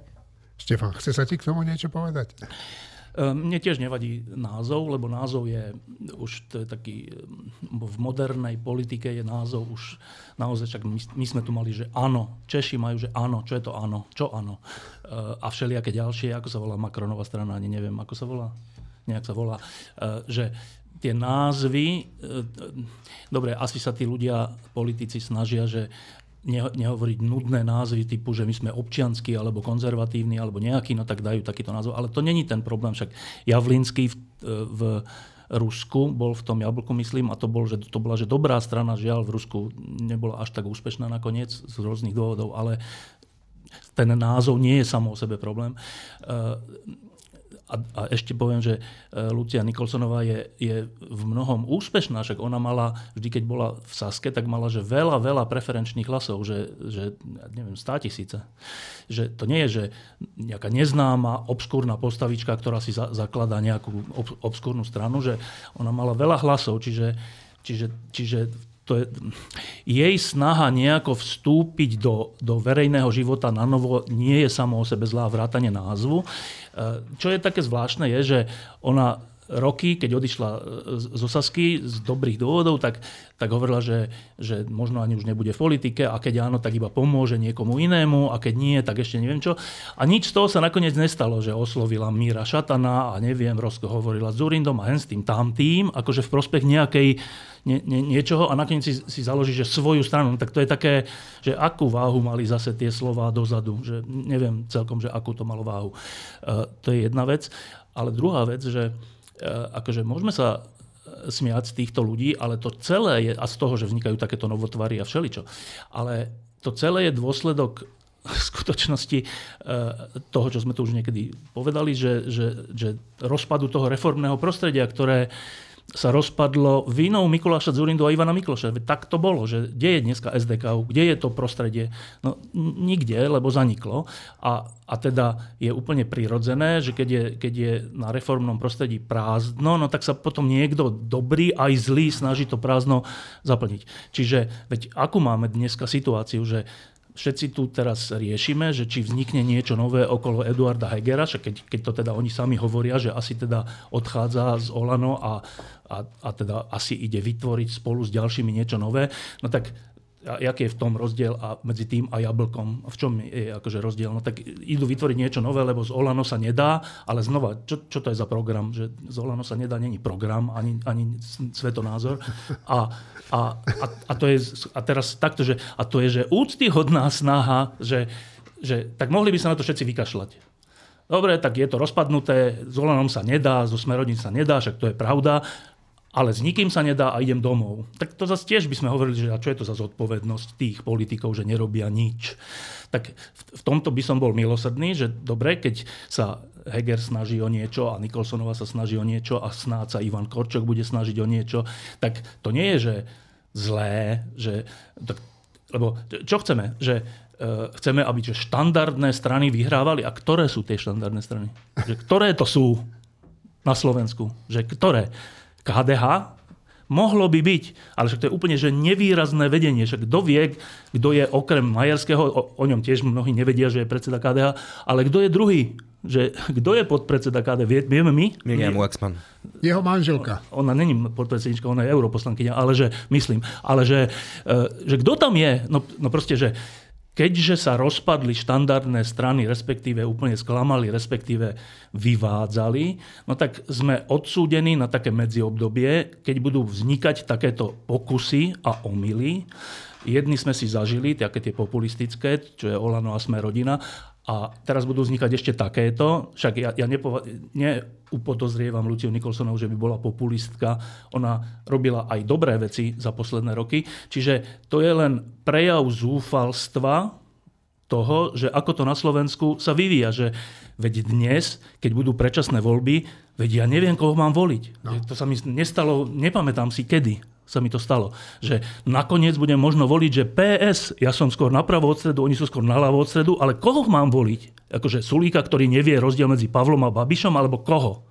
Štefan, chce sa ti k tomu niečo povedať? Mne tiež nevadí názov, lebo názov je už to je taký, v modernej politike je názov už naozaj, však my, my sme tu mali, že áno, Češi majú, že áno, čo je to áno, čo áno. A všelijaké ďalšie, ako sa volá Macronová strana, ani neviem, ako sa volá, nejak sa volá, že tie názvy, dobre, asi sa tí ľudia, politici snažia, že nehovoriť nudné názvy typu, že my sme občianskí alebo konzervatívni alebo nejaký, no tak dajú takýto názov. Ale to není ten problém. Však Javlinský v, v Rusku bol v tom jablku, myslím, a to, bol, že to bola že dobrá strana, žiaľ v Rusku nebola až tak úspešná nakoniec z rôznych dôvodov, ale ten názov nie je samo o sebe problém. A, a ešte poviem, že e, Lucia Nikolsonová je, je v mnohom úspešná, však ona mala, vždy keď bola v Saske, tak mala že veľa, veľa preferenčných hlasov, že, že neviem, stá tisíce. Že to nie je, že nejaká neznáma, obskúrna postavička, ktorá si za, zakladá nejakú ob, obskúrnu stranu, že ona mala veľa hlasov, čiže, čiže, čiže to je, jej snaha nejako vstúpiť do, do verejného života na novo nie je samo o sebe zlá vrátanie názvu. E, čo je také zvláštne, je, že ona roky, keď odišla e, z Osasky z dobrých dôvodov, tak, tak hovorila, že, že možno ani už nebude v politike a keď áno, tak iba pomôže niekomu inému a keď nie, tak ešte neviem čo. A nič z toho sa nakoniec nestalo, že oslovila Míra Šatana a neviem, Rosko hovorila s Zurindom a hen s tým tam tým, akože v prospech nejakej nie, nie, niečoho a nakoniec si, si založí, že svoju stranu. Tak to je také, že akú váhu mali zase tie slova dozadu, že neviem celkom, že akú to malo váhu. Uh, to je jedna vec. Ale druhá vec, že akože môžeme sa eh, smiať z týchto ľudí, ale to celé je, a z toho, že vznikajú takéto novotvary a všeličo, ale to celé je dôsledok skutočnosti eh, toho, čo sme tu už niekedy povedali, že, že, že rozpadu toho reformného prostredia, ktoré sa rozpadlo vinou Mikuláša Zurindu a Ivana Mikloša. Tak to bolo, že kde je dneska SDK, kde je to prostredie? No nikde, lebo zaniklo. A, a teda je úplne prirodzené, že keď je, keď je na reformnom prostredí prázdno, no tak sa potom niekto dobrý aj zlý snaží to prázdno zaplniť. Čiže veď akú máme dneska situáciu, že všetci tu teraz riešime, že či vznikne niečo nové okolo Eduarda Hegera, keď, keď to teda oni sami hovoria, že asi teda odchádza z Olano a, a, a teda asi ide vytvoriť spolu s ďalšími niečo nové, no tak aký je v tom rozdiel a medzi tým a jablkom? V čom je akože rozdiel? No tak idú vytvoriť niečo nové, lebo z Olano sa nedá, ale znova, čo, čo to je za program? Že z Olano sa nedá, není program, ani, ani svetonázor. A, a, a, a, to je, a teraz takto, že, a to je, že úctyhodná snaha, že, že tak mohli by sa na to všetci vykašľať. Dobre, tak je to rozpadnuté, s Olanom sa nedá, zo Smerodín sa nedá, však to je pravda, ale s nikým sa nedá a idem domov. Tak to zase tiež by sme hovorili, že a čo je to za zodpovednosť tých politikov, že nerobia nič. Tak v, v tomto by som bol milosrdný, že dobre, keď sa Heger snaží o niečo a Nikolsonová sa snaží o niečo a snáď sa Ivan Korčok bude snažiť o niečo, tak to nie je, že zlé, že... Tak, lebo čo chceme? Že uh, chceme, aby že štandardné strany vyhrávali. A ktoré sú tie štandardné strany? Že ktoré to sú na Slovensku? Že ktoré? KDH? Mohlo by byť, ale však to je úplne že nevýrazné vedenie. Však kto vie, kto je okrem Majerského, o, o ňom tiež mnohí nevedia, že je predseda KDH, ale kto je druhý? Že kto je podpredseda KDH? Vieme my? Miriam Waxman. Jeho manželka. Ona není podpredsednička, ona je europoslankyňa, ale že, myslím, ale že, e, že kto tam je? No, no proste, že keďže sa rozpadli štandardné strany, respektíve úplne sklamali, respektíve vyvádzali, no tak sme odsúdení na také medziobdobie, keď budú vznikať takéto pokusy a omily. Jedni sme si zažili, také tie populistické, čo je Olano a sme rodina, a teraz budú vznikať ešte takéto. Však ja, ja nepova- neupodozrievam Luciu Nikolsonovú, že by bola populistka. Ona robila aj dobré veci za posledné roky. Čiže to je len prejav zúfalstva toho, že ako to na Slovensku sa vyvíja. Že veď dnes, keď budú predčasné voľby, veď ja neviem, koho mám voliť. No. To sa mi nestalo, nepamätám si kedy sa mi to stalo. Že nakoniec budem možno voliť, že PS, ja som skôr napravo od stredu, oni sú skôr naľavo od stredu, ale koho mám voliť? Akože Sulíka, ktorý nevie rozdiel medzi Pavlom a Babišom, alebo koho?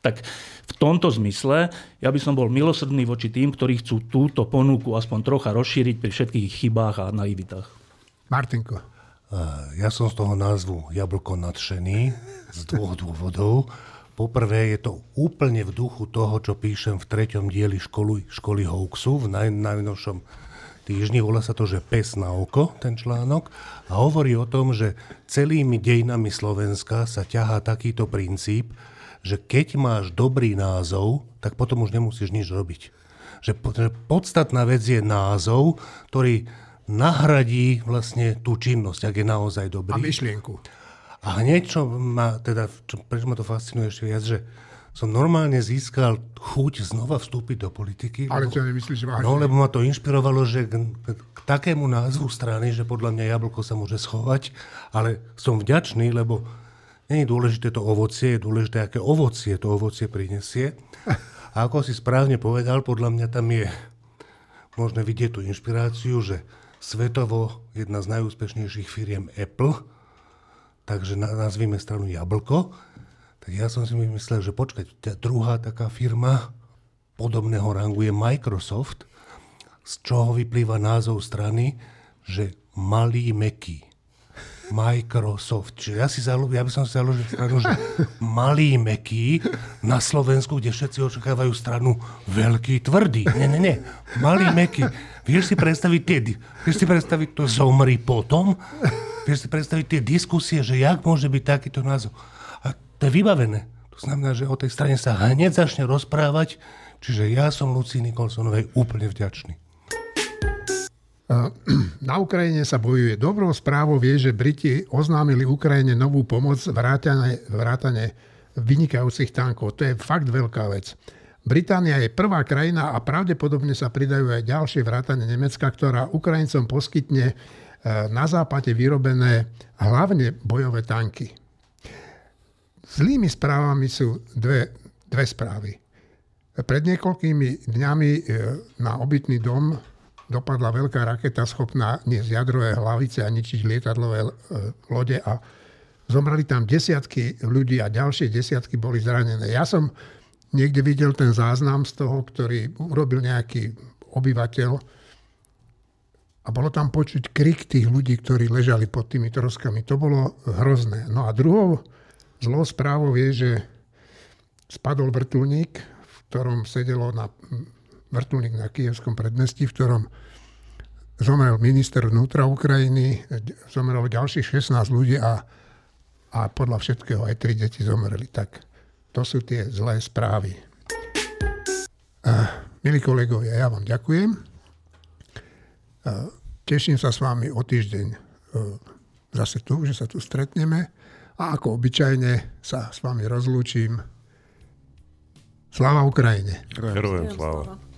Tak v tomto zmysle ja by som bol milosrdný voči tým, ktorí chcú túto ponuku aspoň trocha rozšíriť pri všetkých chybách a naivitách. Martinko. Ja som z toho názvu Jablko nadšený z dvoch dôvodov. Poprvé je to úplne v duchu toho, čo píšem v treťom dieli školu, školy hoaxu v naj, najnovšom týždni. Volá sa to, že Pes na oko, ten článok. A hovorí o tom, že celými dejinami Slovenska sa ťahá takýto princíp, že keď máš dobrý názov, tak potom už nemusíš nič robiť. Že, že podstatná vec je názov, ktorý nahradí vlastne tú činnosť, ak je naozaj dobrý. A myšlienku. A hneď, čo ma, teda, čo, prečo ma to fascinuje ešte viac, že som normálne získal chuť znova vstúpiť do politiky. Ale lebo, to nemyslíš vážne? No, lebo ma to inšpirovalo, že k, k takému názvu strany, že podľa mňa jablko sa môže schovať, ale som vďačný, lebo nie je dôležité to ovocie, je dôležité, aké ovocie to ovocie prinesie. A ako si správne povedal, podľa mňa tam je možné vidieť tú inšpiráciu, že svetovo jedna z najúspešnejších firiem Apple takže nazvime stranu Jablko. Tak ja som si myslel, že počkať, tá druhá taká firma podobného rangu je Microsoft, z čoho vyplýva názov strany, že malý meký. Microsoft. Čiže ja, si zalo, ja by som si založil stranu, že malý meký na Slovensku, kde všetci očakávajú stranu veľký tvrdý. Nie, nie, nie. Malý meký. Vieš si predstaviť tie, vieš si predstaviť to zomri potom? Vieš si predstaviť tie diskusie, že jak môže byť takýto názov. A to je vybavené. To znamená, že o tej strane sa hneď začne rozprávať, čiže ja som Lucii Nikolsonovej úplne vďačný. Na Ukrajine sa bojuje. Dobrou správou vie, že Briti oznámili Ukrajine novú pomoc vrátane, vrátane vynikajúcich tankov. To je fakt veľká vec. Británia je prvá krajina a pravdepodobne sa pridajú aj ďalšie vrátane Nemecka, ktorá Ukrajincom poskytne E, na západe vyrobené hlavne bojové tanky. Zlými správami sú dve, dve správy. Pred niekoľkými dňami e, na obytný dom dopadla veľká raketa schopná niesť jadrové hlavice a ničiť lietadlové e, lode a zomreli tam desiatky ľudí a ďalšie desiatky boli zranené. Ja som niekde videl ten záznam z toho, ktorý urobil nejaký obyvateľ, a bolo tam počuť krik tých ľudí, ktorí ležali pod tými troskami. To bolo hrozné. No a druhou zlou správou je, že spadol vrtulník, v ktorom sedelo na vrtulník na kievskom predmestí, v ktorom zomrel minister vnútra Ukrajiny, zomrelo ďalších 16 ľudí a, a podľa všetkého aj tri deti zomreli. Tak to sú tie zlé správy. Uh, milí kolegovia, ja vám ďakujem. Teším sa s vami o týždeň e, zase tu, že sa tu stretneme a ako obyčajne sa s vami rozlúčim. Sláva Ukrajine. Herojem sláva.